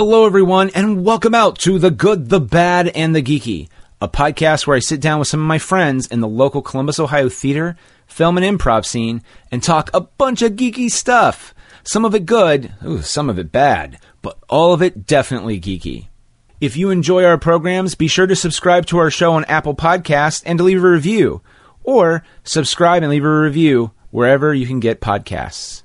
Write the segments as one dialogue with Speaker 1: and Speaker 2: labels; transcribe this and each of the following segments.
Speaker 1: Hello, everyone, and welcome out to The Good, the Bad, and the Geeky, a podcast where I sit down with some of my friends in the local Columbus, Ohio theater, film, and improv scene and talk a bunch of geeky stuff. Some of it good, ooh, some of it bad, but all of it definitely geeky. If you enjoy our programs, be sure to subscribe to our show on Apple Podcasts and to leave a review, or subscribe and leave a review wherever you can get podcasts.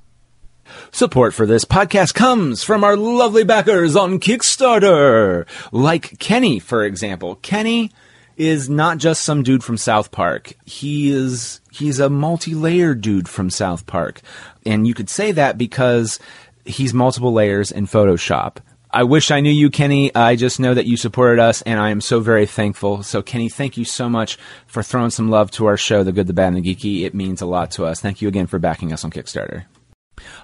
Speaker 1: Support for this podcast comes from our lovely backers on Kickstarter, like Kenny, for example. Kenny is not just some dude from South Park. He is he's a multi-layered dude from South Park. And you could say that because he's multiple layers in Photoshop. I wish I knew you, Kenny. I just know that you supported us, and I am so very thankful. So, Kenny, thank you so much for throwing some love to our show, The Good, the Bad, and the Geeky. It means a lot to us. Thank you again for backing us on Kickstarter.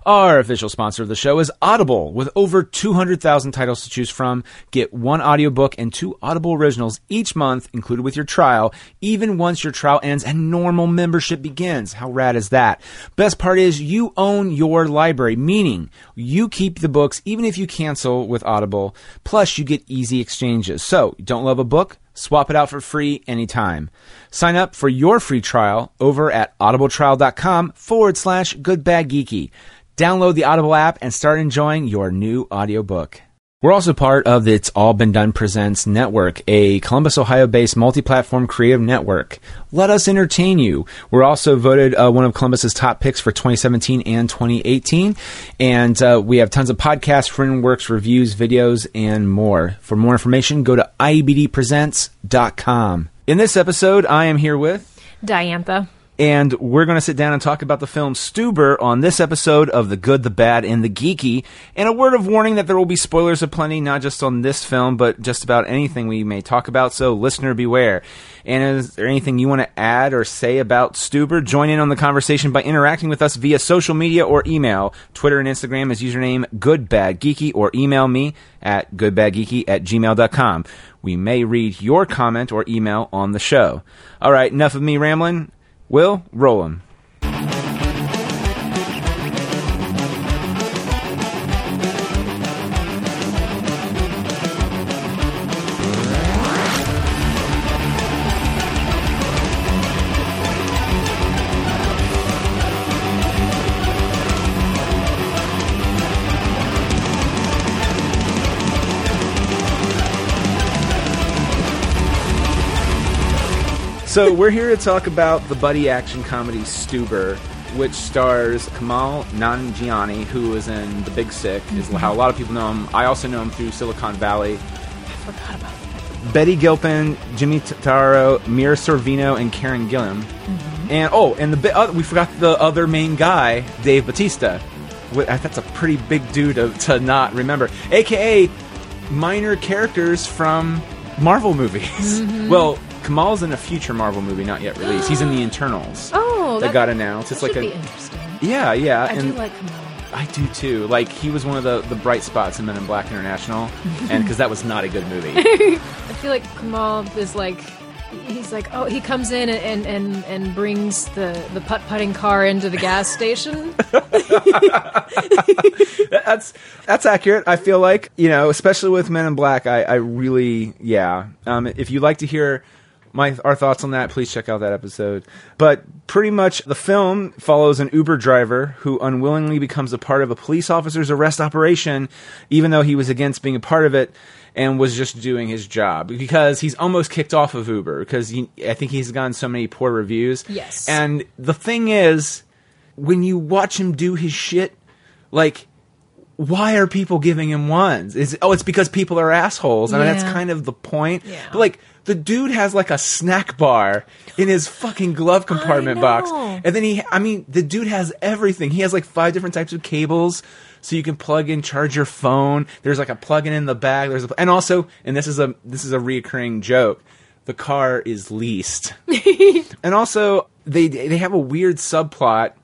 Speaker 1: Our official sponsor of the show is Audible. With over 200,000 titles to choose from, get one audiobook and two Audible originals each month included with your trial, even once your trial ends and normal membership begins. How rad is that? Best part is you own your library, meaning you keep the books even if you cancel with Audible. Plus, you get easy exchanges. So, don't love a book? Swap it out for free anytime. Sign up for your free trial over at audibletrial.com forward slash goodbadgeeky. Download the Audible app and start enjoying your new audiobook. We're also part of the It's All Been Done Presents Network, a Columbus, Ohio based multi platform creative network. Let us entertain you. We're also voted uh, one of Columbus's top picks for 2017 and 2018. And uh, we have tons of podcasts, written works, reviews, videos, and more. For more information, go to iebdpresents.com. In this episode, I am here with
Speaker 2: Diantha.
Speaker 1: And we're going to sit down and talk about the film Stuber on this episode of The Good, the Bad, and the Geeky. And a word of warning that there will be spoilers aplenty, not just on this film, but just about anything we may talk about. So, listener, beware. And is there anything you want to add or say about Stuber? Join in on the conversation by interacting with us via social media or email. Twitter and Instagram is username GoodBadGeeky or email me at goodbadgeeky at gmail.com. We may read your comment or email on the show. All right, enough of me rambling. Will, roll 'em. So we're here to talk about the buddy action comedy Stuber, which stars Kamal Nanjiani, who is in The Big Sick, is how a lot of people know him. I also know him through Silicon Valley.
Speaker 2: I forgot about that.
Speaker 1: Betty Gilpin, Jimmy Tatro, Mira Sorvino, and Karen Gillan. And oh, and the bi- uh, we forgot the other main guy, Dave Batista. Wh- That's a pretty big dude to, to not remember, aka minor characters from Marvel movies. well, Kamal's in a future Marvel movie not yet released. He's in the Eternals.
Speaker 2: Oh,
Speaker 1: that, got announced. It's like a
Speaker 2: interesting.
Speaker 1: yeah, yeah,
Speaker 2: I
Speaker 1: and
Speaker 2: do like Kamala.
Speaker 1: I do too. Like he was one of the, the bright spots in Men in Black International, and because that was not a good movie.
Speaker 2: I feel like Kamal is like he's like oh he comes in and and, and brings the the putt putting car into the gas station.
Speaker 1: that's that's accurate. I feel like you know, especially with Men in Black, I, I really yeah. Um, if you'd like to hear my our thoughts on that, please check out that episode. But pretty much, the film follows an Uber driver who unwillingly becomes a part of a police officer's arrest operation, even though he was against being a part of it. And was just doing his job because he's almost kicked off of Uber because he, I think he's gotten so many poor reviews.
Speaker 2: Yes.
Speaker 1: And the thing is, when you watch him do his shit, like why are people giving him ones? Is oh, it's because people are assholes. I mean, that's kind of the point.
Speaker 2: Yeah.
Speaker 1: But like, the dude has like a snack bar in his fucking glove compartment box, and then he, I mean, the dude has everything. He has like five different types of cables. So you can plug in, charge your phone. There's like a plug-in in the bag. There's a, and also, and this is a this is a reoccurring joke. The car is leased, and also they they have a weird subplot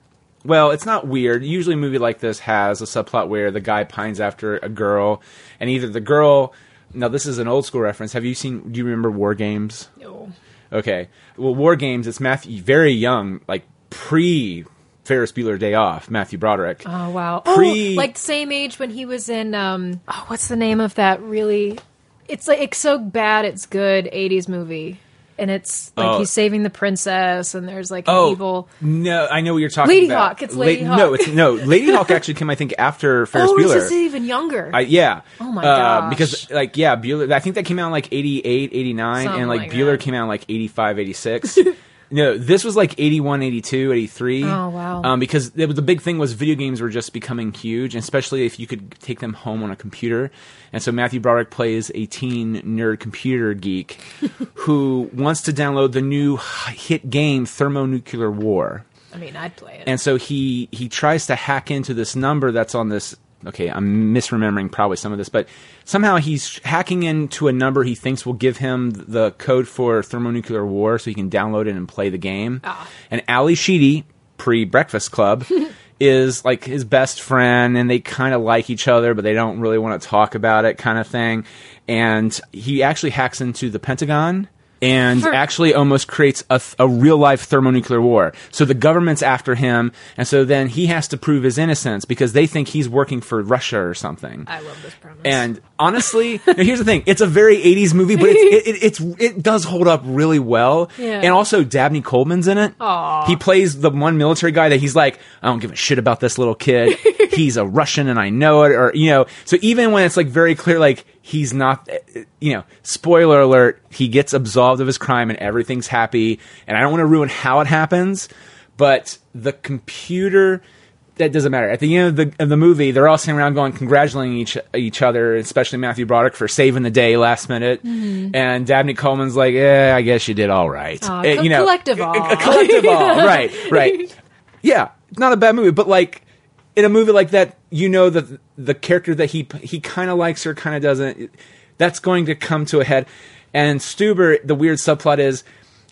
Speaker 1: well, it's not weird. Usually, a movie like this has a subplot where the guy pines after a girl, and either the girl. Now, this is an old school reference. Have you seen? Do you remember War Games?
Speaker 2: No.
Speaker 1: Okay. Well, War Games. It's Matthew, very young, like pre Ferris Bueller Day Off, Matthew Broderick.
Speaker 2: Oh wow!
Speaker 1: Pre-
Speaker 2: oh, like same age when he was in. Um, oh, what's the name of that? Really, it's like it's so bad it's good '80s movie, and it's like
Speaker 1: Oh.
Speaker 2: he's saving the princess, and there's like an
Speaker 1: Oh
Speaker 2: evil.
Speaker 1: no, I know what you're talking about.
Speaker 2: Lady
Speaker 1: about.
Speaker 2: Hawk, it's Lady
Speaker 1: La-
Speaker 2: Hawk.
Speaker 1: No, it's no Ladyhawke. Actually, came I think after Ferris
Speaker 2: Oh,
Speaker 1: Bueller.
Speaker 2: it's even younger.
Speaker 1: I, yeah.
Speaker 2: Oh my
Speaker 1: Uh,
Speaker 2: gosh.
Speaker 1: because like yeah, Bueller. I think that came out in like 88, 89,
Speaker 2: Something
Speaker 1: and like,
Speaker 2: like
Speaker 1: Bueller
Speaker 2: that.
Speaker 1: came out in like 85, 86. no, this was like 81, 82, 83.
Speaker 2: Oh, wow.
Speaker 1: Um, because it was, the big thing was video games were just becoming huge, especially if you could take them home on a computer. And so Matthew Broderick plays a teen nerd computer geek who wants to download the new hit game Thermonuclear War.
Speaker 2: I mean, I'd play it.
Speaker 1: And so he he tries to hack into this number that's on this. Okay, I'm misremembering probably some of this, but somehow he's hacking into a number he thinks will give him the code for thermonuclear war, so he can download it and play the game.
Speaker 2: Ah.
Speaker 1: And Ally Sheedy, pre Breakfast Club, is like his best friend, and they kind of like each other, but they don't really want to talk about it, kind of thing. And he actually hacks into the Pentagon and
Speaker 2: For-
Speaker 1: actually almost creates a, th- a real life thermonuclear war. So the government's after him, and so then he has to prove his innocence because they think he's working for Russia or something.
Speaker 2: I love this premise.
Speaker 1: And honestly, now here's the thing: it's a very '80s movie, but it's, it, it, it's it does hold up really well.
Speaker 2: Yeah.
Speaker 1: And also, Dabney Coleman's in it.
Speaker 2: Aw.
Speaker 1: He plays the one military guy that he's like, I don't give a shit about this little kid. he's a Russian, and I know it. Or you know, so even when it's like very clear, like he's not, you know, spoiler alert, he gets absolved of his crime and everything's happy. And I don't want to ruin how it happens, but the computer that doesn't matter. At the end of the of the movie, they're all sitting around going congratulating each each other, especially Matthew Broderick for saving the day last minute. And Dabney Coleman's like, "Yeah, I guess you did all right."
Speaker 2: Aw,
Speaker 1: Eh,
Speaker 2: co-
Speaker 1: you know,
Speaker 2: collective
Speaker 1: a- a-
Speaker 2: aw.
Speaker 1: a collective awe. Right, right. Yeah, not a bad movie, but like in a movie like that, you know that the character that he he kind of likes or kind of doesn't. That's going to come to a head. And Stuber, the weird subplot is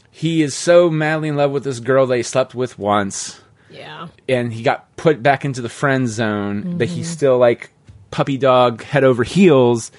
Speaker 1: he is so madly in love with this girl that he slept with once
Speaker 2: yeah.
Speaker 1: and he got put back into the friend zone, but he's mm-hmm. still like puppy dog head over heels.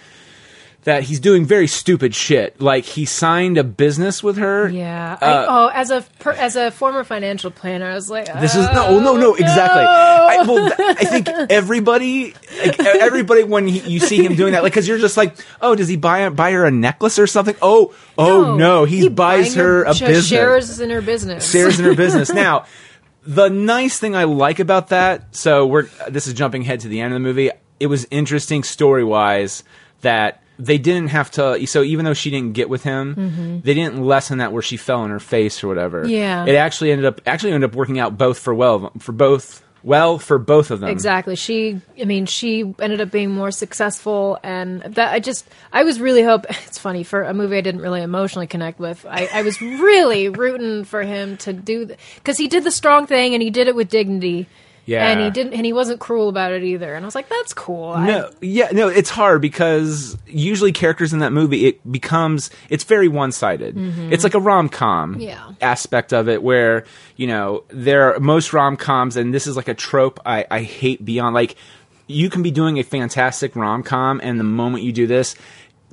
Speaker 1: That he's doing very stupid shit. Like he signed a business with her.
Speaker 2: Yeah.
Speaker 1: Uh,
Speaker 2: I, oh, as a per, as a former financial planner, I was like,
Speaker 1: This is no,
Speaker 2: oh,
Speaker 1: no, no, exactly. I, well, I think everybody, like, everybody, when he, you see him doing that, like, because you're just like, oh, does he buy buy her a necklace or something? Oh, oh no, he,
Speaker 2: he
Speaker 1: buys her a business.
Speaker 2: Shares in her business.
Speaker 1: shares in her business. Now, the nice thing I like about that, so we're this is jumping ahead to the end of the movie. It was interesting story wise that they didn't have to. So even though she didn't get with him, they didn't lessen that where she fell on her face or whatever.
Speaker 2: Mm-hmm. Yeah.
Speaker 1: it actually ended up actually ended up working out both for well for both well for both of them.
Speaker 2: Exactly. She, I mean, she ended up being more successful, and that I just, I was really hope. It's funny for a movie I didn't really emotionally connect with. I, I was really rooting for him to do because he did the strong thing and he did it with dignity.
Speaker 1: Yeah.
Speaker 2: and he didn't, and he wasn't cruel about it either. And I was like, that's cool. I-
Speaker 1: No, yeah, no, it's hard because usually characters in that movie it becomes it's very one sided. It's like a rom com
Speaker 2: Mm-hmm. Yeah.
Speaker 1: aspect of it where you know there are most rom coms and this is like a trope I, I hate beyond like you can be doing a fantastic rom com and the moment you do this,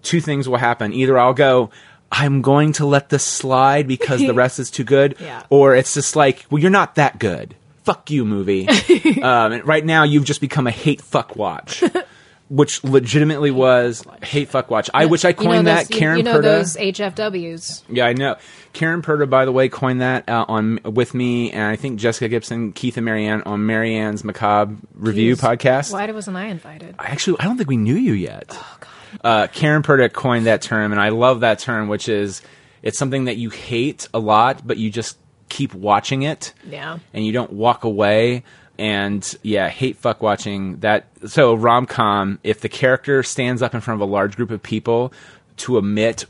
Speaker 1: two things will happen. Either I'll go. I'm going to let this slide because the rest is too good,
Speaker 2: Yeah.
Speaker 1: or it's just like, well, you're not that good. Fuck you, movie. um, and right now, you've just become a hate fuck watch, which legitimately was hate fuck watch. I wish I
Speaker 2: You know
Speaker 1: coined
Speaker 2: those-
Speaker 1: that.
Speaker 2: you-
Speaker 1: Karen
Speaker 2: you know
Speaker 1: Perda.
Speaker 2: those HFWs.
Speaker 1: Yeah, I know. Karen Perda, by the way, coined that uh, on with me, and I think Jessica Gibson, Keith, and Marianne on Marianne's Macabre Review
Speaker 2: Jeez.
Speaker 1: podcast.
Speaker 2: Why wasn't I invited?
Speaker 1: Actually, I don't think we knew you yet.
Speaker 2: Oh,
Speaker 1: Uh, Karen Perda coined that term, and I love that term, which is it's something that you hate a lot, but you just keep watching it
Speaker 2: Yeah.
Speaker 1: and you don't walk away. And yeah, hate fuck watching that. So rom com, if the character stands up in front of a large group of people to admit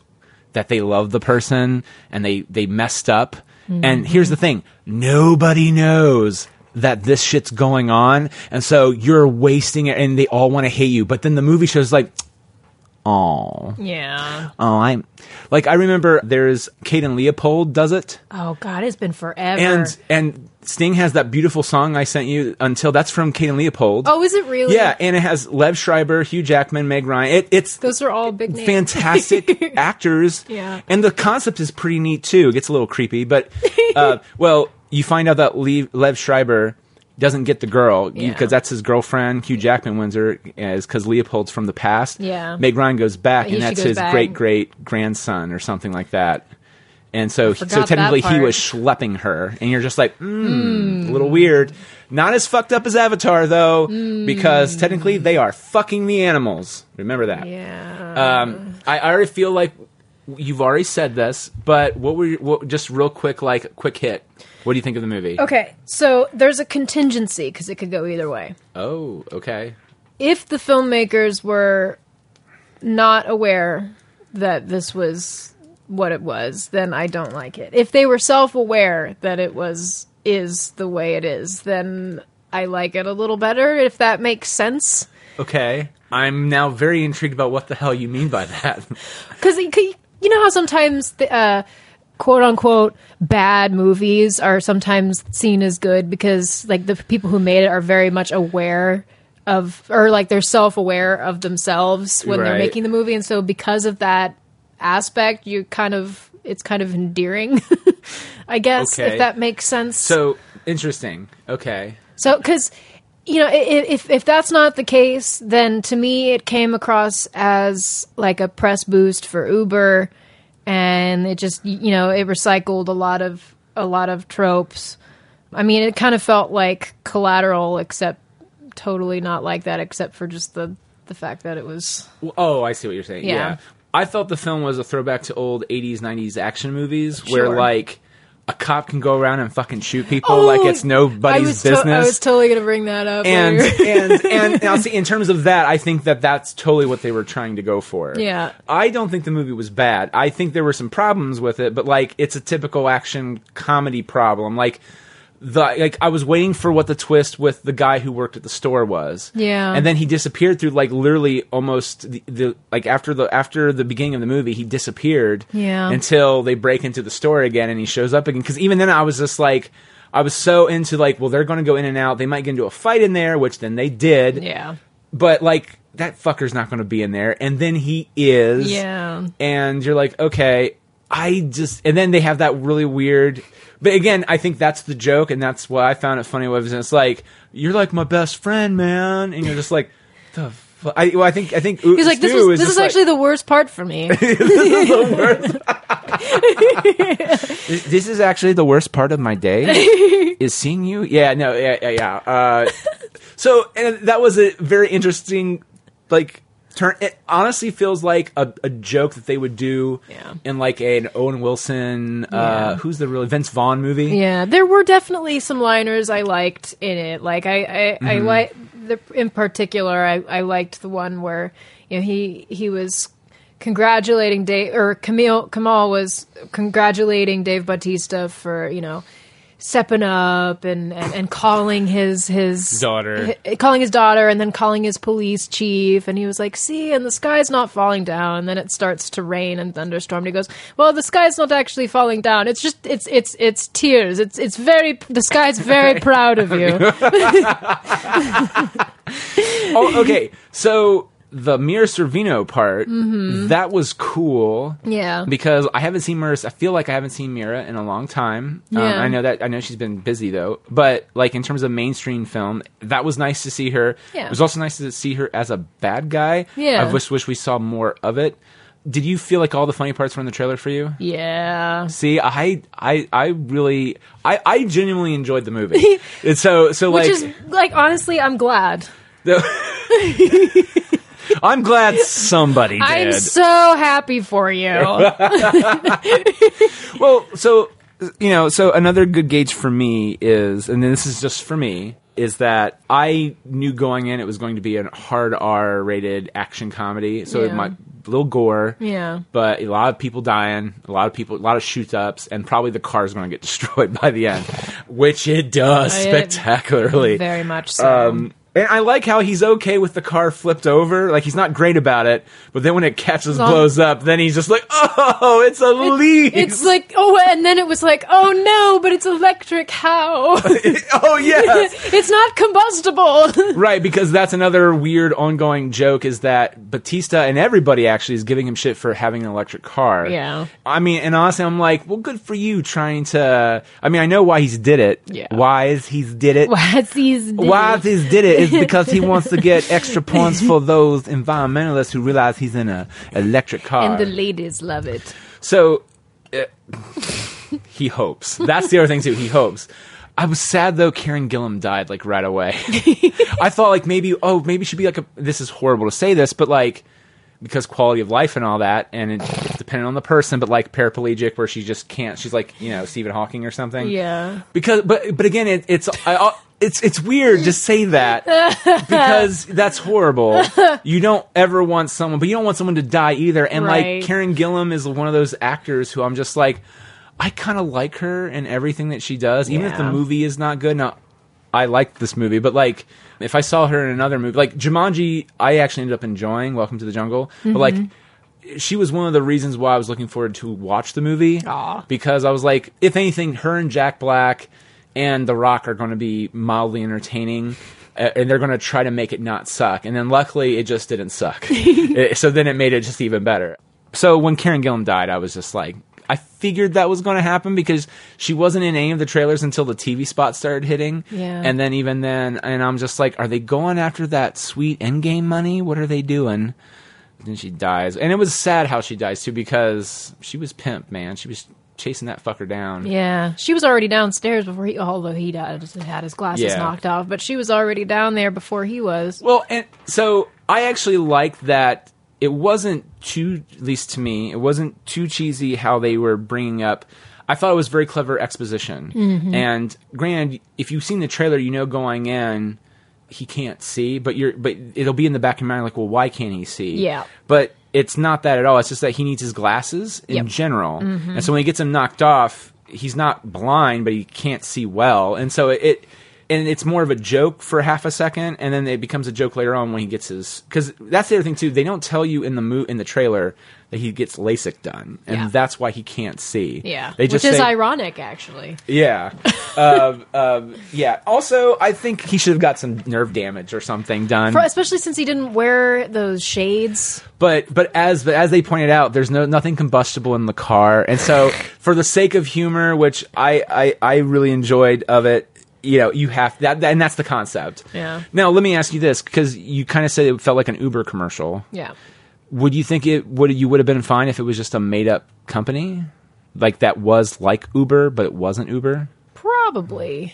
Speaker 1: that they love the person and they they messed up. And mm-hmm. here's the thing: nobody knows that this shit's going on, and so you're wasting it, and they all want to hate you. But then the movie shows like, oh,
Speaker 2: Yeah.
Speaker 1: oh, I'm like I remember there's Kate & Leopold does it
Speaker 2: Oh God, it's been forever.
Speaker 1: and and Sting has that beautiful song I sent you until that's from Kate & Leopold.
Speaker 2: oh, is it really?
Speaker 1: yeah, and it has Liev Schreiber, Hugh Jackman, Meg Ryan. It, it's
Speaker 2: Those are all big names.
Speaker 1: fantastic actors.
Speaker 2: Yeah.
Speaker 1: and the concept is pretty neat too. It gets a little creepy, but uh, well, you find out that Liev, Liev Schreiber doesn't get the girl because
Speaker 2: Yeah.
Speaker 1: that's his girlfriend. Hugh Jackman wins her as because Leopold's from the past.
Speaker 2: Yeah.
Speaker 1: Meg Ryan goes back,
Speaker 2: He-
Speaker 1: and that's his great great grandson or something like that. And so, so technically, he was schlepping her, and you're just like, mm, a little weird. Not as fucked up as Avatar though, because technically they are fucking the animals. Remember that.
Speaker 2: Yeah.
Speaker 1: Um, I, I already feel like you've already said this, but what were you, what, just real quick, like quick hit? What do you think of the movie?
Speaker 2: okay, so there's a contingency because it could go either way.
Speaker 1: Oh, okay.
Speaker 2: if the filmmakers were not aware that this was what it was, then I don't like it. If they were self-aware that it was is the way it is, then I like it a little better if that makes sense.
Speaker 1: Okay. I'm now very intrigued about what the hell you mean by that.
Speaker 2: Cuz you know how sometimes the, uh quote unquote bad movies are sometimes seen as good because like the people who made it are very much aware of or like they're self-aware of themselves when they're making the movie and so because of that aspect you kind of it's kind of endearing i guess
Speaker 1: Okay.
Speaker 2: if that makes sense
Speaker 1: so interesting. Okay.
Speaker 2: so, because you know, if if that's not the case, then to me it came across as like a press boost for Uber, and it just you know it recycled a lot of a lot of tropes. I mean, it kind of felt like Collateral, except totally not like that, except for just the the fact that it was
Speaker 1: Oh, I see what you're saying. Yeah.
Speaker 2: Yeah.
Speaker 1: I felt the film was a throwback to old 80s, 90s action movies where, like, a cop can go around and fucking shoot people like oh, it's
Speaker 2: I
Speaker 1: nobody's
Speaker 2: to-
Speaker 1: business.
Speaker 2: I was totally gonna bring that up.
Speaker 1: and,
Speaker 2: later.
Speaker 1: and and now see in terms of that i think that that's totally what they were trying to go for
Speaker 2: Yeah.
Speaker 1: i don't think the movie was bad i think there were some problems with it but like it's a typical action comedy problem like the like i was waiting for what the twist with the guy who worked at the store was
Speaker 2: Yeah.
Speaker 1: and then he disappeared through like literally almost the, the like after the after the beginning of the movie he disappeared
Speaker 2: Yeah.
Speaker 1: until they break into the store again and he shows up again because even then i was just like I was so into like, well, they're going to go in and out. They might get into a fight in there, which then they did
Speaker 2: yeah,
Speaker 1: but like that fucker's not going to be in there and then he is
Speaker 2: yeah.
Speaker 1: and you're like okay i just and then they have that really weird but again i think that's the joke and that's why i found it funny was it's like you're like my best friend man and you're just like the fu-? I, well, I think I think
Speaker 2: He's like, this
Speaker 1: Stu
Speaker 2: is this is
Speaker 1: like-
Speaker 2: actually the worst part for me.
Speaker 1: This this is actually the worst part of my day is seeing you. Yeah, no, yeah, yeah, yeah. Uh, so and that was a very interesting, like turn. It honestly feels like a, a joke that they would do
Speaker 2: Yeah.
Speaker 1: in like an Owen Wilson.
Speaker 2: Yeah.
Speaker 1: Uh, who's the really Vince Vaughn movie?
Speaker 2: Yeah, there were definitely some liners I liked in it. Like I, I, I
Speaker 1: Mm-hmm.
Speaker 2: like the in particular. I, I liked the one where you know he he was congratulating Dave or Camille Kamal was congratulating Dave Bautista for you know stepping up and, and, and calling his his
Speaker 1: Daughter.
Speaker 2: calling his daughter and then calling his police chief. And he was like see and the sky's not falling down. And then it starts to rain and thunderstorm. And he goes well the sky's not actually falling down. It's just it's it's it's tears. It's it's very the sky's very proud of you.
Speaker 1: Oh, okay. So the Mira Sorvino part that was cool.
Speaker 2: Mm-hmm. yeah
Speaker 1: because I haven't seen Mira. I feel like I haven't seen Mira in a long time. Um,
Speaker 2: Yeah.
Speaker 1: I know that I know she's been busy though, but like in terms of mainstream film, that was nice to see her.
Speaker 2: Yeah.
Speaker 1: It was also nice to see her as a bad guy.
Speaker 2: Yeah.
Speaker 1: I wish wish we saw more of it. Did you feel like all the funny parts were in the trailer for you?
Speaker 2: yeah
Speaker 1: See, I I I really I I genuinely enjoyed the movie. and so so
Speaker 2: which
Speaker 1: like
Speaker 2: is like honestly i'm glad
Speaker 1: I'm glad somebody did.
Speaker 2: i'm so happy for you
Speaker 1: Well, so you know, so another good gauge for me is, and this is just for me, is that I knew going in it was going to be a hard R rated action comedy, so it might a little gore,
Speaker 2: Yeah.
Speaker 1: but a lot of people dying, a lot of people, a lot of shoot ups, and probably the car's going to get destroyed by the end, which it does
Speaker 2: It-
Speaker 1: spectacularly.
Speaker 2: very much so
Speaker 1: Um, And I like how he's okay with the car flipped over. Like he's not great about it, but then when it catches, blows up, then he's just like, "Oh, it's a leaf."
Speaker 2: It's like, oh, and then it was like, oh no, but it's electric. How?
Speaker 1: oh yes,
Speaker 2: it's not combustible.
Speaker 1: right. Because that's another weird ongoing joke is that Batista and everybody actually is giving him shit for having an electric car.
Speaker 2: Yeah.
Speaker 1: I mean, and honestly, I'm like, well, good for you trying to. I mean, I know why he's did it.
Speaker 2: Yeah.
Speaker 1: Why is he's did it?
Speaker 2: What's these?
Speaker 1: Why he's did it is because he wants to get extra points for those environmentalists who realize he's in an electric car.
Speaker 2: And the ladies love it.
Speaker 1: So uh, he hopes. That's the other thing too. He hopes. I was sad though. Karen Gillan died like right away. I thought like maybe oh maybe she'd be like a. This is horrible to say this, but like because quality of life and all that, and it, it's dependent on the person. But like paraplegic, where she just can't. She's like you know Stephen Hawking or something.
Speaker 2: Yeah.
Speaker 1: Because but but again, it, it's I- it's it's weird to say that because that's horrible. You don't ever want someone, but you don't want someone to die either. And
Speaker 2: Right.
Speaker 1: like Karen Gillan is one of those actors who I'm just like, I kind of like her and everything that she does, even if the
Speaker 2: Yeah.
Speaker 1: movie is not good. Now, I liked this movie, but like if I saw her in another movie, like Jumanji, I actually ended up enjoying Welcome to the Jungle, but mm-hmm. like. She was one of the reasons why I was looking forward to watch the movie
Speaker 2: Aw.
Speaker 1: because I was like, if anything, her and Jack Black and The Rock are going to be mildly entertaining. uh, And they're going to try to make it not suck. And then luckily, it just didn't suck. So then it made it just even better. So when Karen Gillan died, I was just like, I figured that was going to happen because she wasn't in any of the trailers until the TV spot started hitting.
Speaker 2: Yeah.
Speaker 1: And then even then, and I'm just like, are they going after that sweet endgame money? What are they doing? then she dies, and it was sad how she dies too because she was pimp, man. She was chasing that fucker down.
Speaker 2: Yeah, she was already downstairs before he, although he had, had his glasses
Speaker 1: Yeah.
Speaker 2: knocked off, but she was already down there before he was.
Speaker 1: Well, and so I actually liked that it wasn't too, at least to me, it wasn't too cheesy how they were bringing up. I thought it was very clever exposition. Mm-hmm. And granted, if you've seen the trailer, you know going in he can't see, but you're but it'll be in the back of your mind like, well, why can't he see?
Speaker 2: Yeah.
Speaker 1: But it's not that at all. It's just that he needs his glasses in
Speaker 2: Yep.
Speaker 1: general, mm-hmm. and so when he gets them knocked off, he's not blind, but he can't see well, and so it. And it's more of a joke for half a second, and then it becomes a joke later on when he gets his. Because that's the other thing too. They don't tell you in the mo- in the trailer that he gets LASIK done, and
Speaker 2: Yeah.
Speaker 1: that's why he can't see.
Speaker 2: Yeah,
Speaker 1: they just
Speaker 2: which is
Speaker 1: say,
Speaker 2: ironic, actually.
Speaker 1: yeah. um, um, yeah. Also, I think he should have got some nerve damage or something done.
Speaker 2: For, especially since he didn't wear those shades.
Speaker 1: but but as but as they pointed out, there's no nothing combustible in the car, and so for the sake of humor, which I I, I really enjoyed of it. You know, you have that, and that's the concept.
Speaker 2: Yeah.
Speaker 1: Now, let me ask you this, because you kind of said it felt like an Uber commercial.
Speaker 2: Yeah.
Speaker 1: Would you think it would you would have been fine if it was just a made up company, like that was like Uber, but it wasn't Uber?
Speaker 2: Probably.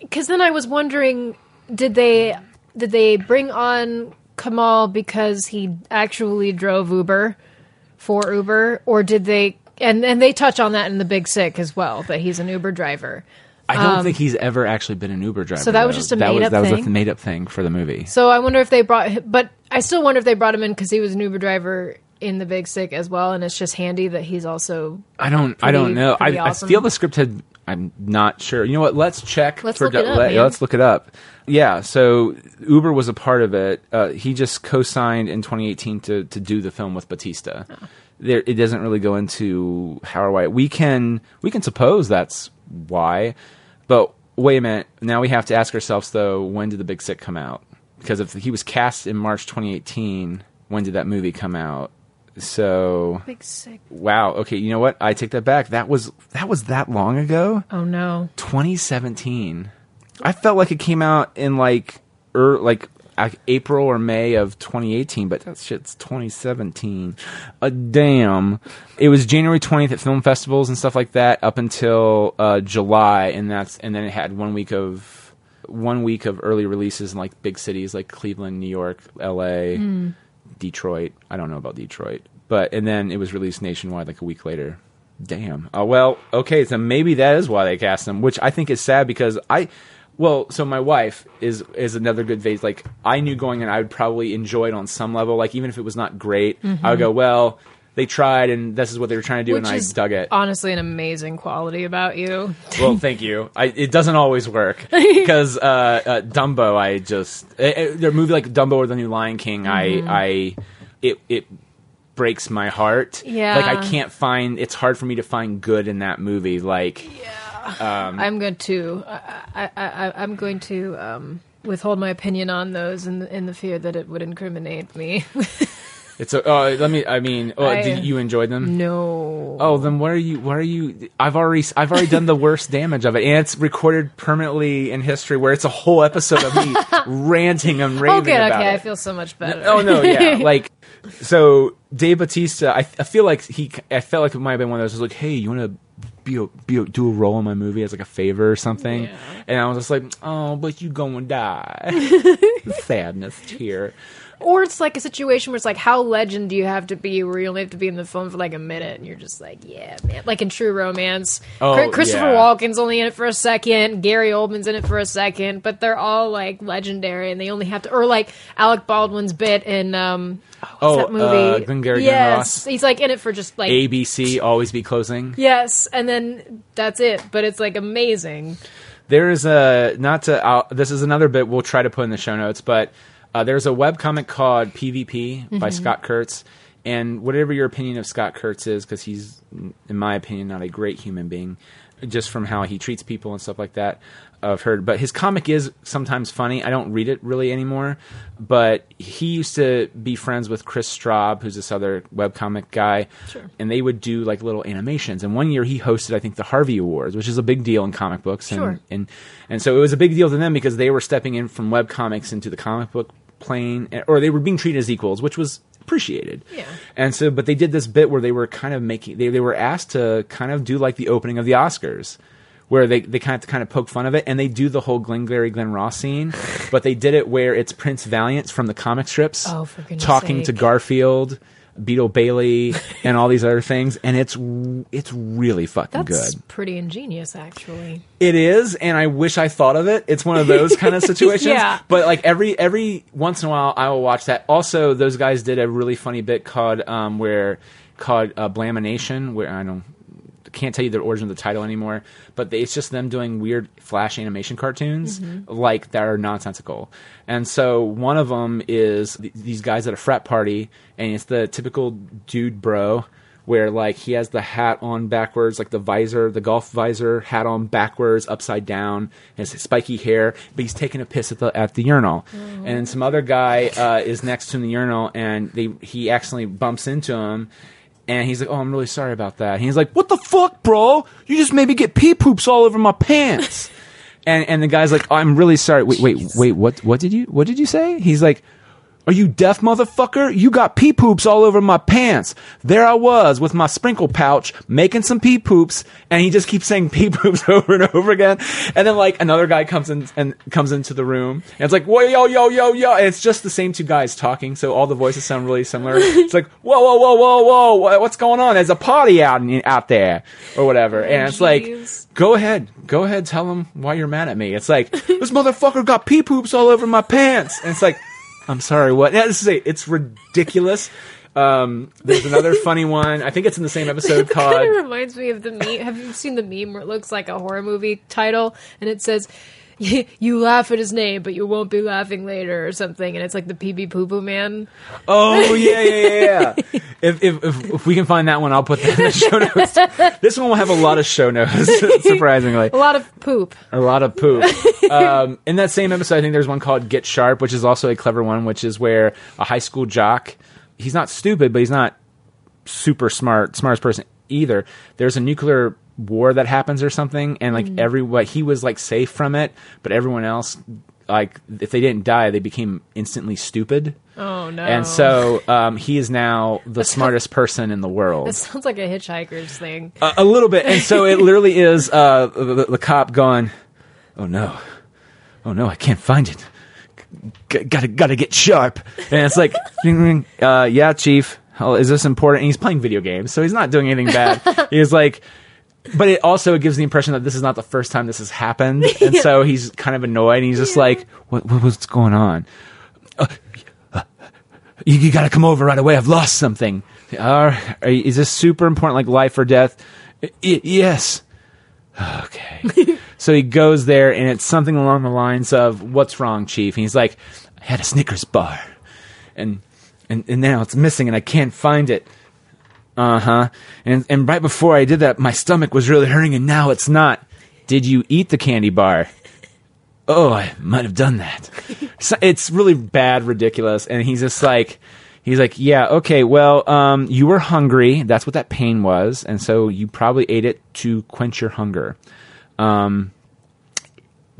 Speaker 2: Because then I was wondering, did they did they bring on Kamal because he actually drove Uber for Uber, or did they? And and they touch on that in the Big Sick as well that he's an Uber driver.
Speaker 1: I don't think he's ever actually been an Uber driver.
Speaker 2: Um, so that was
Speaker 1: though.
Speaker 2: just a
Speaker 1: that was,
Speaker 2: made-up
Speaker 1: that was a
Speaker 2: thing?
Speaker 1: made up thing for the movie.
Speaker 2: So I wonder if they brought, but I still wonder if they brought him in because he was an Uber driver in the Big Sick as well, and it's just handy that he's also.
Speaker 1: I don't. I don't know. I,
Speaker 2: pretty
Speaker 1: I feel the script had. I'm not sure. You know what? Let's check.
Speaker 2: Let's
Speaker 1: for
Speaker 2: look it up,
Speaker 1: let, us look it up. Yeah. So Uber was a part of it. Uh, he just co-signed in 2018 to to do the film with Batista.
Speaker 2: Oh.
Speaker 1: There, it doesn't really go into how or why. We can we can suppose that's why, but wait a minute. Now we have to ask ourselves though: When did the Big Sick come out? Because if he was cast in March 2018, when did that movie come out? So
Speaker 2: Big Sick.
Speaker 1: Wow. Okay. You know what? I take that back. That was that was that long ago.
Speaker 2: Oh no.
Speaker 1: 2017. I felt like it came out in like er, like April or May of 2018, but that shit's 2017. Uh, damn. It was January 20th at film festivals and stuff like that up until uh, July, and that's and then it had one week of one week of early releases in like big cities like Cleveland, New York, L.A. Detroit. I don't know about Detroit, but and then it was released nationwide like a week later. Damn. Uh, well, okay, so maybe that is why they cast him, which I think is sad because I, well, so my wife is is another good vase. Like I knew going in, I would probably enjoy it on some level. Like even if it was not great, I would go, well, they tried, and this is what they were trying to do,
Speaker 2: Which
Speaker 1: and I dug it.
Speaker 2: honestly an amazing quality about you.
Speaker 1: well, thank you. I, it doesn't always work because uh, uh, Dumbo. I just uh, uh, their movie like Dumbo or the New Lion King.
Speaker 2: Mm-hmm.
Speaker 1: I I it it breaks my heart.
Speaker 2: Yeah.
Speaker 1: like I can't find. It's hard for me to find good in that movie. Like
Speaker 2: I'm going to I, I, I'm going to um, withhold my opinion on those in the, in the fear that it would incriminate me.
Speaker 1: it's a. Uh, let me. I mean, oh,
Speaker 2: I-
Speaker 1: did you enjoy them?
Speaker 2: no.
Speaker 1: Oh, then what are you? What are you? I've already, I've already done the worst damage of it, and it's recorded permanently in history, where it's a whole episode of me ranting and raving
Speaker 2: Okay,
Speaker 1: about
Speaker 2: okay,
Speaker 1: it.
Speaker 2: I feel so much better.
Speaker 1: Oh no, yeah, like so. Dave Batista, I, I feel like he, I felt like it might have been one of those. Was like, hey, you want to be, a, be do a role in my movie as like a favor or something?
Speaker 2: Yeah.
Speaker 1: And I was just like, oh, but you gonna die. Sadness here.
Speaker 2: Or it's like a situation where it's like, how legend do you have to be where you only have to be in the film for like a minute and you're just like, yeah, man. Like in True Romance.
Speaker 1: Oh,
Speaker 2: Christopher
Speaker 1: yeah.
Speaker 2: Walken's only in it for a second. Gary Oldman's in it for a second. But they're all like legendary and they only have to. Or like Alec Baldwin's bit in. Um, what's
Speaker 1: Oh,
Speaker 2: that movie?
Speaker 1: uh, Glengarry
Speaker 2: yes. He's like in it for just like.
Speaker 1: ABC always be closing.
Speaker 2: Yes, and then that's it. But it's like amazing.
Speaker 1: There is a not to. this is another bit we'll try to put in the show notes, but uh, there's a webcomic called PvP by Scott Kurtz. And whatever your opinion of Scott Kurtz is, because he's, in my opinion, not a great human being, just from how he treats people and stuff like that. I've heard, but his comic is sometimes funny. I don't read it really anymore, but he used to be friends with Kris Straub, who's this other webcomic guy,
Speaker 2: Sure.
Speaker 1: and they would do like little animations. And one year he hosted, I think, the Harvey Awards, which is a big deal in comic books. And,
Speaker 2: Sure.
Speaker 1: and and so it was a big deal to them because they were stepping in from web comics into the comic book plane, or they were being treated as equals, which was appreciated.
Speaker 2: Yeah.
Speaker 1: And so, but they did this bit where they were kind of making they they were asked to kind of do like the opening of the Oscars. Where they, they kind of kind of poke fun of it, and they do the whole Glengarry Glen Ross scene, but they did it where it's Prince Valiant from the comic strips
Speaker 2: Oh, for goodness
Speaker 1: talking to
Speaker 2: sake.
Speaker 1: Garfield, Beetle Bailey, and all these other things, and it's it's really fucking
Speaker 2: That's
Speaker 1: good.
Speaker 2: pretty ingenious, actually.
Speaker 1: It is, and I wish I thought of it. It's one of those kind of situations.
Speaker 2: Yeah.
Speaker 1: But like every every once in a while, I will watch that. Also, those guys did a really funny bit called um, where called uh, Blamination, where I don't can't tell you the origin of the title anymore, but they, it's just them doing weird flash animation cartoons like that are nonsensical. And so one of them is th- these guys at a frat party, and it's the typical dude bro where like he has the hat on backwards, like the visor, the golf visor, hat on backwards, upside down, his spiky hair, but he's taking a piss at the at the urinal. And some other guy uh, is next to him in the urinal, and they he accidentally bumps into him. And he's like, "Oh, I'm really sorry about that." And he's like, "What the fuck, bro? You just made me get pee poops all over my pants." and and the guy's like, oh, "I'm really sorry. Wait, wait, wait. What? What did you? What did you say?" He's like, "Are you deaf, motherfucker? You got pee poops all over my pants." There I was with my sprinkle pouch making some pee poops, and he just keeps saying pee poops over and over again. And then like another guy comes in and comes into the room, and it's like, "Whoa, yo, yo, yo, yo!" And it's just the same two guys talking, so all the voices sound really similar. it's like, "Whoa, whoa, whoa, whoa, whoa! What's going on? There's a party out in, out there, or whatever." and it's like go ahead, go ahead, tell him why you're mad at me. It's like this motherfucker got pee poops all over my pants, and it's like, I'm sorry, what? Yeah, this is it. It's ridiculous. Um, there's another funny one. I think it's in the same episode
Speaker 2: kind of reminds me of the meme. Have you seen the meme where it looks like a horror movie title and it says, "You laugh at his name, but you won't be laughing later" or something, and it's like the PB Poo Poo Man.
Speaker 1: Oh yeah, yeah, yeah. yeah. if, if if if we can find that one, I'll put that in the show notes. This one will have a lot of show notes, surprisingly.
Speaker 2: A lot of poop.
Speaker 1: A lot of poop. um, in that same episode, I think there's one called Get Sharpe, which is also a clever one, which is where a high school jock, he's not stupid, but he's not super smart, smartest person either. There's a nuclear war that happens or something, and like every everyone, he was like safe from it, but everyone else, like if they didn't die, they became instantly stupid.
Speaker 2: Oh no!
Speaker 1: And so um, he is now the smartest person in the world.
Speaker 2: It sounds like a hitchhiker's thing.
Speaker 1: A, a little bit. And so it literally is uh, the, the cop going, "Oh no, oh no, I can't find it. G- gotta gotta get sharp." And it's like. Uh, "Yeah, chief. Oh, is this important?" And he's playing video games, so he's not doing anything bad. he's like. But it also gives the impression that this is not the first time this has happened, and so he's kind of annoyed. And he's just
Speaker 2: Yeah.
Speaker 1: like, what, what, "What's going on?" Uh, uh, you, you got to come over right away. I've lost something. Uh, is this super important, like life or death? "Y- y- yes. Okay. so he goes there, and it's something along the lines of, "What's wrong, Chief?" And he's like, "I had a Snickers bar, and and and now it's missing, and I can't find it." Uh huh. And and right before I did that, my stomach was really hurting, and now it's not. Did you eat the candy bar? oh, I might have done that. So it's really bad, ridiculous. And he's just like, he's like, yeah, okay, well, um, you were hungry. That's what that pain was. And so you probably ate it to quench your hunger. Um,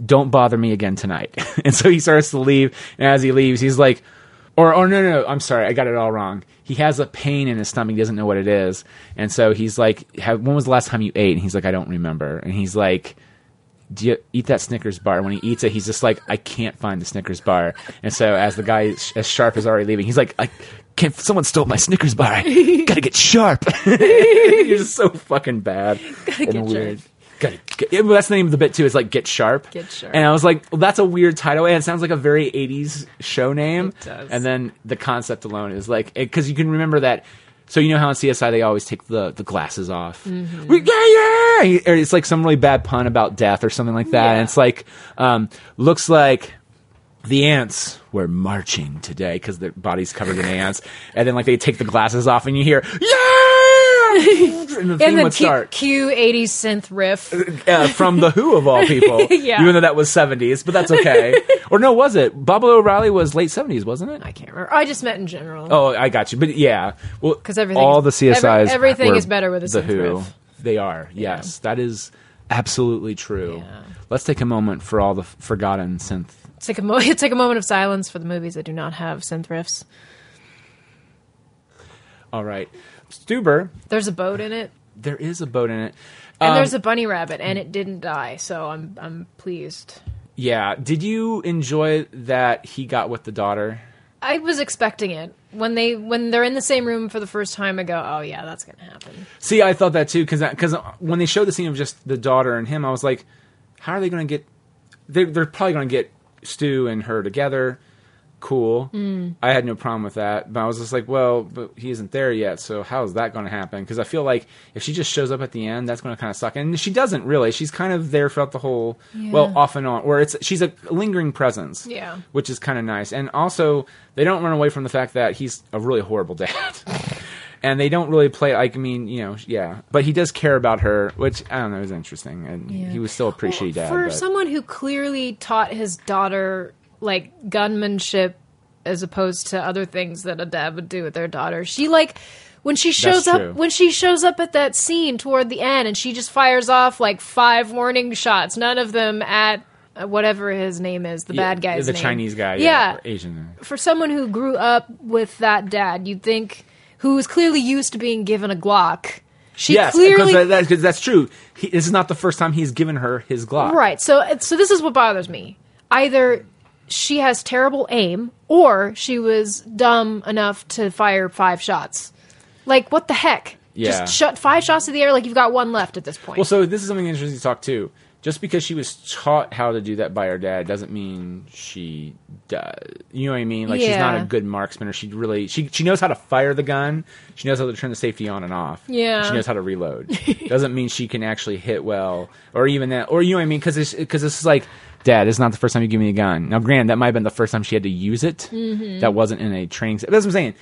Speaker 1: don't bother me again tonight. and so he starts to leave. And as he leaves, he's like, or, or no, no, no, I'm sorry, I got it all wrong. He has a pain in his stomach, he doesn't know what it is. And so he's like, "Have- when was the last time you ate? And he's like, I don't remember. And he's like, do you eat that Snickers bar? When he eats it, he's just like, I can't find the Snickers bar. And so as the guy, as Sharp is already leaving, he's like, I can't, someone stole my Snickers bar. I gotta get Sharp. he's just so fucking bad. Gotta
Speaker 2: get Sharp.
Speaker 1: Yeah, that's the name of the bit too. It's like get sharp.
Speaker 2: Get Sharp.
Speaker 1: And I was like, well, that's a weird title, and it sounds like a very '80s show name.
Speaker 2: It does.
Speaker 1: And then the concept alone is like, because you can remember that. So you know how in CSI they always take the, the glasses off.
Speaker 2: Mm-hmm.
Speaker 1: We, yeah, yeah. Or it's like some really bad pun about death or something like that.
Speaker 2: Yeah.
Speaker 1: And it's like, um, looks like the ants were marching today because their body's covered in ants. And then like they take the glasses off and you hear, yeah! And the theme
Speaker 2: And then
Speaker 1: would
Speaker 2: Q,
Speaker 1: start
Speaker 2: 80s synth riff.
Speaker 1: uh, from the Who of all people.
Speaker 2: Yeah.
Speaker 1: Even though that was seventies, but that's okay. or no, was it? Baba O'Riley was late seventies, wasn't it?
Speaker 2: I can't remember. I just meant in general.
Speaker 1: Oh, I got you. But yeah, well,
Speaker 2: 'Cause everything
Speaker 1: all the CSIs,
Speaker 2: every- everything
Speaker 1: were
Speaker 2: is better with a
Speaker 1: the
Speaker 2: synth
Speaker 1: Who.
Speaker 2: riff.
Speaker 1: They are. Yes, that is absolutely true.
Speaker 2: Yeah.
Speaker 1: Let's take a moment for all the f- forgotten synth.
Speaker 2: Take a, mo- take a moment of silence for the movies that do not have synth riffs.
Speaker 1: All right, Stuber.
Speaker 2: There's a boat in it,
Speaker 1: There is a boat in it.
Speaker 2: and
Speaker 1: Um,
Speaker 2: there's a bunny rabbit, and it didn't die, so I'm I'm pleased.
Speaker 1: yeah. Did you enjoy that he got with the daughter?
Speaker 2: I was expecting it when they when they're in the same room for the first time. I go, oh yeah, that's gonna happen.
Speaker 1: See, I thought that too because because when they showed the scene of just the daughter and him, I was like, how are they going to get? They're, they're probably going to get Stu and her together. Cool. Mm. I had no problem with that, but I was just like, well, but he isn't there yet, so how is that going to happen? Because I feel like if she just shows up at the end, that's going to kind of suck. And she doesn't really. She's kind of there throughout the whole, well, off and on, or it's she's a lingering presence
Speaker 2: Yeah.
Speaker 1: which is kind of nice. And also, they don't run away from the fact that he's a really horrible dad. and they don't really play, like, I mean, you know, yeah. But he does care about her, which, I don't know, is interesting. And
Speaker 2: Yeah.
Speaker 1: he was still a pretty shitty dad.
Speaker 2: For
Speaker 1: but-
Speaker 2: someone who clearly taught his daughter like gunmanship as opposed to other things that a dad would do with their daughter, she like when she shows
Speaker 1: true.
Speaker 2: up when she shows up at that scene toward the end and she just fires off like five warning shots, none of them at uh, whatever his name is, the
Speaker 1: Yeah,
Speaker 2: bad guy's
Speaker 1: The
Speaker 2: name.
Speaker 1: Chinese guy.
Speaker 2: Yeah.
Speaker 1: Or Asian.
Speaker 2: For someone who grew up with that dad, you'd think who was clearly used to being given a Glock. She
Speaker 1: yes,
Speaker 2: clearly
Speaker 1: because that, that- 'cause that's true. He, this is not the first time he's given her his Glock.
Speaker 2: Right. So so this is what bothers me. Either she has terrible aim or she was dumb enough to fire five shots. Like what the heck?
Speaker 1: Yeah.
Speaker 2: Just shut five shots to the air like you've got one left at this point.
Speaker 1: Well, so this is something interesting to talk too. Just because she was taught how to do that by her dad doesn't mean she does. You know what I mean? Like she's not a good marksman, or she really she she knows how to fire the gun. She knows how to turn the safety on and off.
Speaker 2: Yeah.
Speaker 1: she knows how to reload. doesn't mean she can actually hit well, or even that, or you know what I mean? Because because this is like. Dad, this is not the first time you give me a gun. Now, granted, that might have been the first time she had to use it.
Speaker 2: Mm-hmm.
Speaker 1: That wasn't in a training. That's what I'm saying.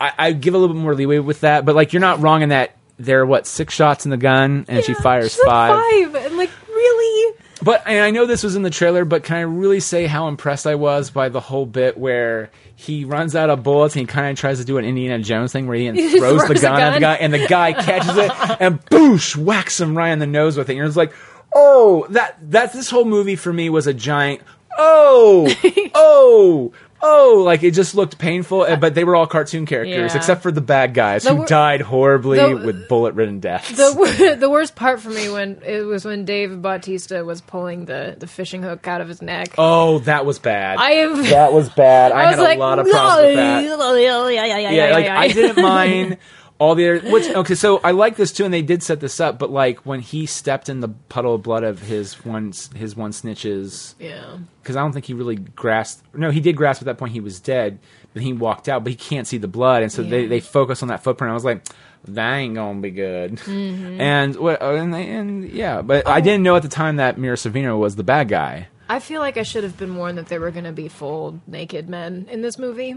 Speaker 1: I, I give a little bit more leeway with that, but like you're not wrong in that there are what six shots in the gun and she fires
Speaker 2: she's at
Speaker 1: five.
Speaker 2: five. And like really
Speaker 1: But and I know this was in the trailer, but can I really say how impressed I was by the whole bit where he runs out of bullets and he kind of tries to do an Indiana Jones thing where he
Speaker 2: He
Speaker 1: throws, the
Speaker 2: throws the
Speaker 1: gun, at the guy and the guy catches it and boosh whacks him right in the nose with it. And you're just like, oh, that that this whole movie for me was a giant oh oh. Oh, like it just looked painful, eh, but they were all cartoon characters
Speaker 2: Yeah.
Speaker 1: except for the bad guys
Speaker 2: The
Speaker 1: who
Speaker 2: wor-
Speaker 1: died horribly
Speaker 2: the-
Speaker 1: with bullet-ridden deaths.
Speaker 2: the the worst part for me when it was when Dave Bautista was pulling the the fishing hook out of his neck.
Speaker 1: oh, that was bad.
Speaker 2: I have
Speaker 1: that was bad. I,
Speaker 2: I was
Speaker 1: had
Speaker 2: like
Speaker 1: a lot of problems with that.
Speaker 2: yeah, yeah, yeah, yeah,
Speaker 1: yeah, like I didn't mind all the other, which okay, so I like this too, and they did set this up. But like when he stepped in the puddle of blood of his one his one snitches,
Speaker 2: Yeah.
Speaker 1: because I don't think he really grasped. No, he did grasp at that point. He was dead, but he walked out, but he can't see the blood, and so they
Speaker 2: Yeah.
Speaker 1: they focus on that footprint. I was like, that ain't gonna be good.
Speaker 2: Mm-hmm.
Speaker 1: And what and, they- and yeah, but
Speaker 2: Oh.
Speaker 1: I didn't know at the time that Mira Sorvino was the bad guy.
Speaker 2: I feel like I should have been warned that there were going to be full naked men in this movie.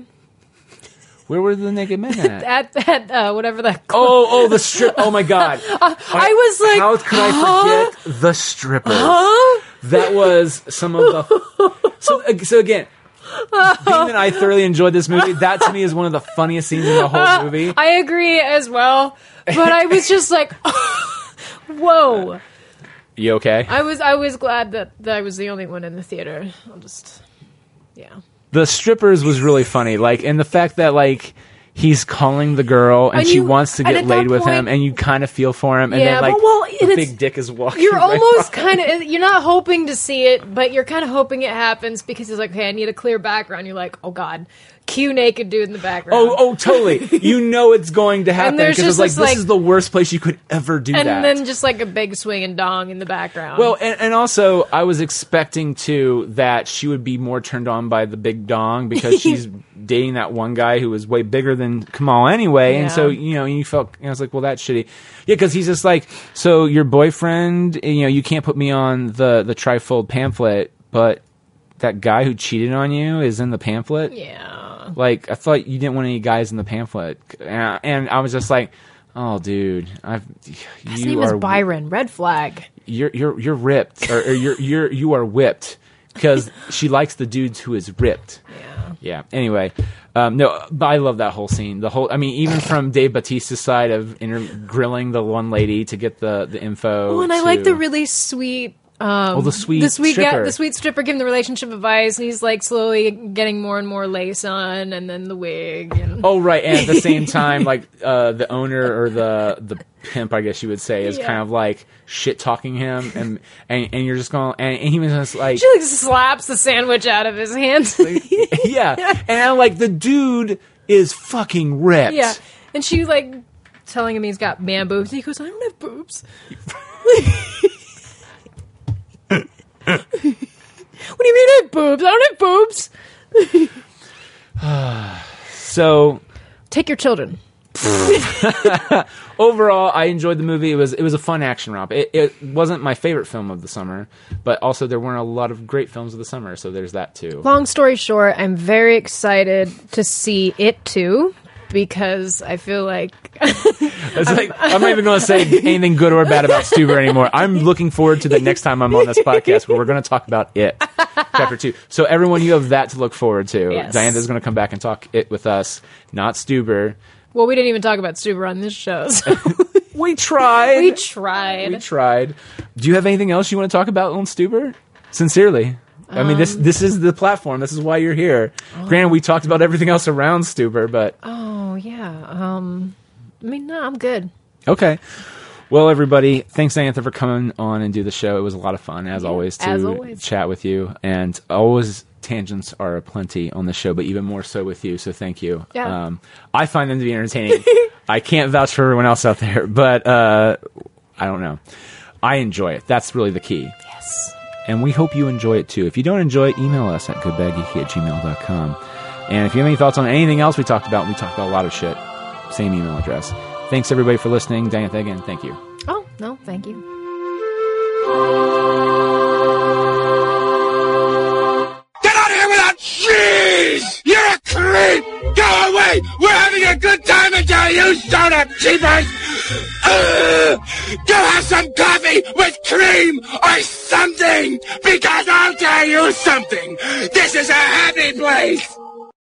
Speaker 1: Where were the naked men at?
Speaker 2: At at uh, whatever that.
Speaker 1: Oh, oh, the strip! Oh my god!
Speaker 2: I was like,
Speaker 1: how could I forget the strippers?
Speaker 2: huh?
Speaker 1: That was some of the. So, so again, being that I thoroughly enjoyed this movie, that to me is one of the funniest scenes in the whole movie.
Speaker 2: I agree as well, but I was just like, whoa.
Speaker 1: You okay?
Speaker 2: I was I was glad that, that I was the only one in the theater. I'll just, yeah.
Speaker 1: The strippers was really funny. Like, and the fact that like he's calling the girl and,
Speaker 2: And
Speaker 1: she
Speaker 2: you-
Speaker 1: wants to get laid with him,
Speaker 2: point-
Speaker 1: and you kind of feel for him, and
Speaker 2: Yeah,
Speaker 1: then like
Speaker 2: well,
Speaker 1: the
Speaker 2: and it's-
Speaker 1: big dick is walking.
Speaker 2: You're almost kind of you're not hoping to see it, but you're kind of hoping it happens because it's like, okay, I need a clear background. You're like, oh god, cue naked dude in the background.
Speaker 1: Oh, oh, totally. You know it's going to happen because it's like
Speaker 2: this, like-
Speaker 1: is the worst place you could ever do
Speaker 2: and
Speaker 1: that.
Speaker 2: then just like a big swinging dong in the background.
Speaker 1: Well, and, and also, I was expecting too that she would be more turned on by the big dong because she's dating that one guy who was way bigger than Kumail anyway, and so you know, you felt I was like, well, that's shitty. Yeah, because he's just like, so your boyfriend, you know, you can't put me on the the trifold pamphlet, but that guy who cheated on you is in the pamphlet.
Speaker 2: yeah.
Speaker 1: Like, I thought you didn't want any guys in the pamphlet, and, I was just like. Oh, dude! I've
Speaker 2: His
Speaker 1: you
Speaker 2: name
Speaker 1: are
Speaker 2: is Byron. Red flag.
Speaker 1: you're you're you're ripped or, or you're you're you are whipped because she likes the dudes who is ripped.
Speaker 2: Yeah.
Speaker 1: Yeah. Anyway, um, no, but I love that whole scene. The whole, I mean, even from Dave Bautista's side of inter- grilling the one lady to get the the info.
Speaker 2: Oh, and I
Speaker 1: to-
Speaker 2: like the really sweet. Um,
Speaker 1: Oh, the sweet
Speaker 2: the sweet
Speaker 1: stripper.
Speaker 2: the sweet stripper giving the relationship advice, and he's like slowly getting more and more lace on, and then the wig. And,
Speaker 1: Oh right, and at the same time, like uh, the owner or the the pimp, I guess you would say, is
Speaker 2: Yeah.
Speaker 1: kind of like shit talking him, and, and and you're just going, and, and he was just like,
Speaker 2: she like slaps the sandwich out of his hand.
Speaker 1: yeah, and I'm like, the dude is fucking ripped.
Speaker 2: yeah, and she like telling him he's got man boobs. And he goes, "I don't have boobs." what do you mean I have boobs? I don't have boobs.
Speaker 1: So
Speaker 2: Take your children.
Speaker 1: overall, I enjoyed the movie. It was it was a fun action romp. It, it wasn't my favorite film of the summer, but also there weren't a lot of great films of the summer, so there's that too.
Speaker 2: Long story short, I'm very excited to see it too because I feel like
Speaker 1: It's like I'm not even going to say anything good or bad about Stuber anymore. I'm looking forward to the next time I'm on this podcast where we're going to talk about it, chapter two. So everyone, you have that to look forward to.
Speaker 2: Yes.
Speaker 1: Diantha's going to come back and talk it with us, not Stuber.
Speaker 2: Well, we didn't even talk about Stuber on this show. So
Speaker 1: We tried.
Speaker 2: we tried.
Speaker 1: We tried. Do you have anything else you want to talk about on Stuber? Sincerely. I mean, this this is the platform. This is why you're here. Granted, we talked about everything else around Stuber, but
Speaker 2: oh yeah. Um, I mean, no, I'm good.
Speaker 1: okay. Well, everybody, thanks, Diantha, for coming on and do the show. It was a lot of fun, as always, to
Speaker 2: as always.
Speaker 1: chat with you. And always tangents are aplenty on the show, but even more so with you. So thank you.
Speaker 2: Yeah.
Speaker 1: Um, I find them to be entertaining. I can't vouch for everyone else out there, but uh, I don't know. I enjoy it. That's really the key.
Speaker 2: Yes.
Speaker 1: and we hope you enjoy it too. If you don't enjoy it, email us at goodbadgeeky at gmail.com. And if you have any thoughts on anything else we talked about, we talked about a lot of shit. Same email address. Thanks everybody for listening. Diantha, again, thank you.
Speaker 2: Oh no, thank you.
Speaker 3: Cheese! You're a creep! Go away! We're having a good time until you showed up, cheapers! Go have some coffee with cream or something! Because I'll tell you something! This is a happy place!